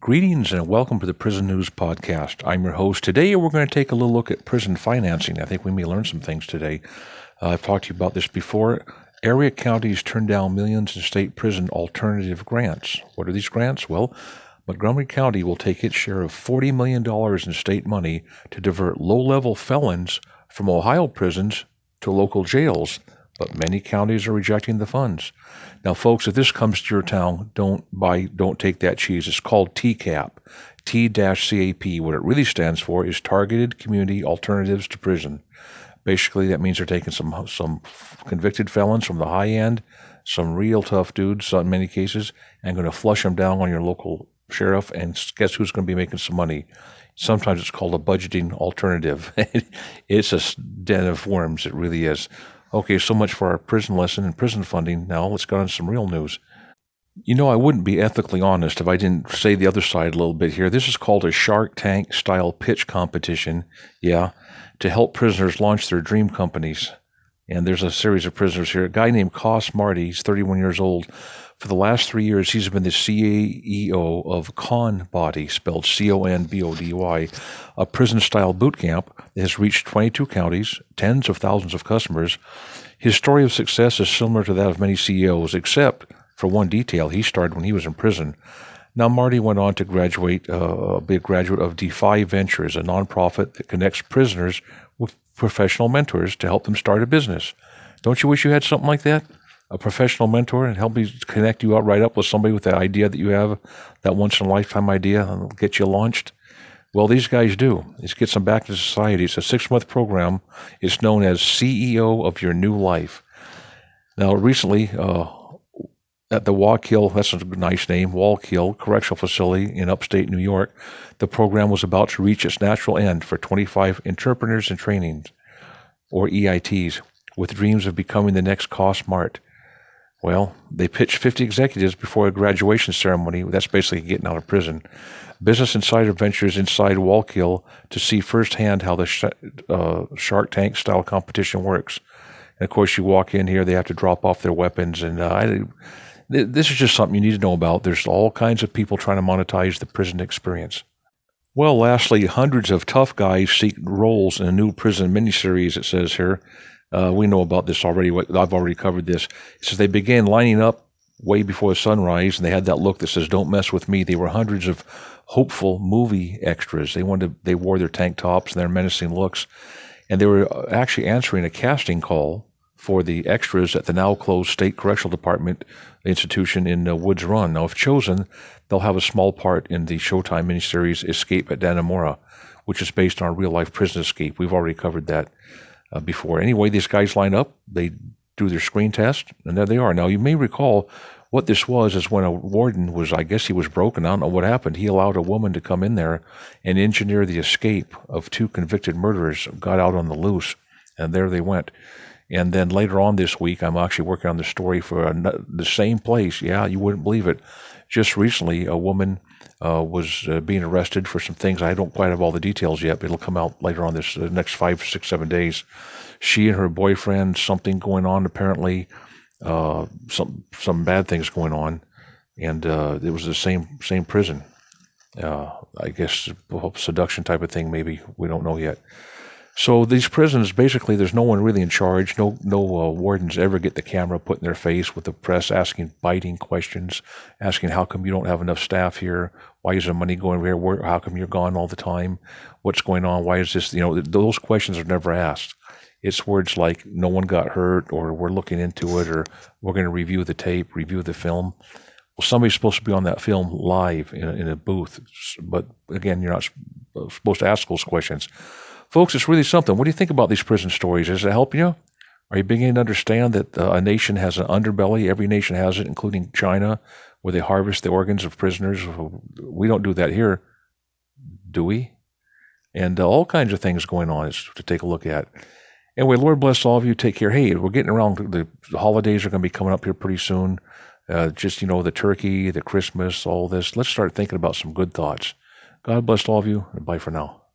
Greetings and welcome to the Prison News Podcast. I'm your host. Today we're going to take a little look at prison financing. I think we may learn some things today. Uh, I've talked to you about this before. Area counties turn down millions in state prison alternative grants. What are these grants? Well, Montgomery County will take its share of $40 million in state money to divert low level felons from Ohio prisons to local jails but many counties are rejecting the funds. Now, folks, if this comes to your town, don't buy, don't take that cheese. It's called TCAP, T-CAP. What it really stands for is Targeted Community Alternatives to Prison. Basically, that means they're taking some some convicted felons from the high end, some real tough dudes in many cases, and going to flush them down on your local sheriff. And guess who's going to be making some money? Sometimes it's called a budgeting alternative. it's a den of worms. It really is. Okay, so much for our prison lesson and prison funding. Now let's go on some real news. You know, I wouldn't be ethically honest if I didn't say the other side a little bit here. This is called a Shark Tank style pitch competition. Yeah, to help prisoners launch their dream companies. And there's a series of prisoners here. A guy named Coss Marte, he's 31 years old. For the last three years, he's been the CEO of Con Body, spelled C O N B O D Y, a prison style boot camp that has reached 22 counties, tens of thousands of customers. His story of success is similar to that of many CEOs, except for one detail he started when he was in prison. Now, Marte went on to graduate, uh, be a graduate of Defy Ventures, a nonprofit that connects prisoners with professional mentors to help them start a business. Don't you wish you had something like that? A professional mentor and help me connect you out right up with somebody with that idea that you have, that once in a lifetime idea, and get you launched. Well, these guys do. It gets them back to society. It's a six month program. It's known as CEO of Your New Life. Now, recently, uh, at the Wallkill, that's a nice name, Wallkill Correctional Facility in upstate New York, the program was about to reach its natural end for 25 entrepreneurs in training, or EITs, with dreams of becoming the next Coss Marte. Well, they pitched 50 executives before a graduation ceremony. That's basically getting out of prison. Business Insider ventures inside Wallkill to see firsthand how the sh- uh, Shark Tank style competition works. And of course, you walk in here, they have to drop off their weapons. And uh, I, this is just something you need to know about. There's all kinds of people trying to monetize the prison experience. Well, lastly, hundreds of tough guys seek roles in a new prison miniseries, it says here. Uh, we know about this already. I've already covered this. It says they began lining up way before sunrise, and they had that look that says "Don't mess with me." They were hundreds of hopeful movie extras. They wanted. To, they wore their tank tops and their menacing looks, and they were actually answering a casting call for the extras at the now closed State Correctional Department institution in uh, Woods Run. Now, if chosen, they'll have a small part in the Showtime miniseries Escape at Dannemora, which is based on a real life prison escape. We've already covered that uh, before. Anyway, these guys line up, they do their screen test, and there they are. Now, you may recall what this was is when a warden was, I guess he was broken. I don't know what happened. He allowed a woman to come in there and engineer the escape of two convicted murderers, got out on the loose, and there they went. And then later on this week, I'm actually working on the story for the same place. Yeah, you wouldn't believe it. Just recently, a woman uh, was uh, being arrested for some things. I don't quite have all the details yet, but it'll come out later on this uh, next five, six, seven days. She and her boyfriend, something going on apparently, uh, some some bad things going on, and uh, it was the same same prison. Uh, I guess seduction type of thing. Maybe we don't know yet. So these prisons, basically, there's no one really in charge. No, no uh, wardens ever get the camera put in their face with the press asking biting questions, asking how come you don't have enough staff here? Why is the money going here? Where, how come you're gone all the time? What's going on? Why is this? You know, those questions are never asked. It's words like "no one got hurt" or "we're looking into it" or "we're going to review the tape, review the film." Well, somebody's supposed to be on that film live in a, in a booth, but again, you're not supposed to ask those questions. Folks, it's really something. What do you think about these prison stories? Is it helping you? Are you beginning to understand that uh, a nation has an underbelly? Every nation has it, including China, where they harvest the organs of prisoners. We don't do that here, do we? And uh, all kinds of things going on is to take a look at. Anyway, Lord bless all of you. Take care. Hey, we're getting around. The, the holidays are going to be coming up here pretty soon. Uh, just, you know, the turkey, the Christmas, all this. Let's start thinking about some good thoughts. God bless all of you, and bye for now.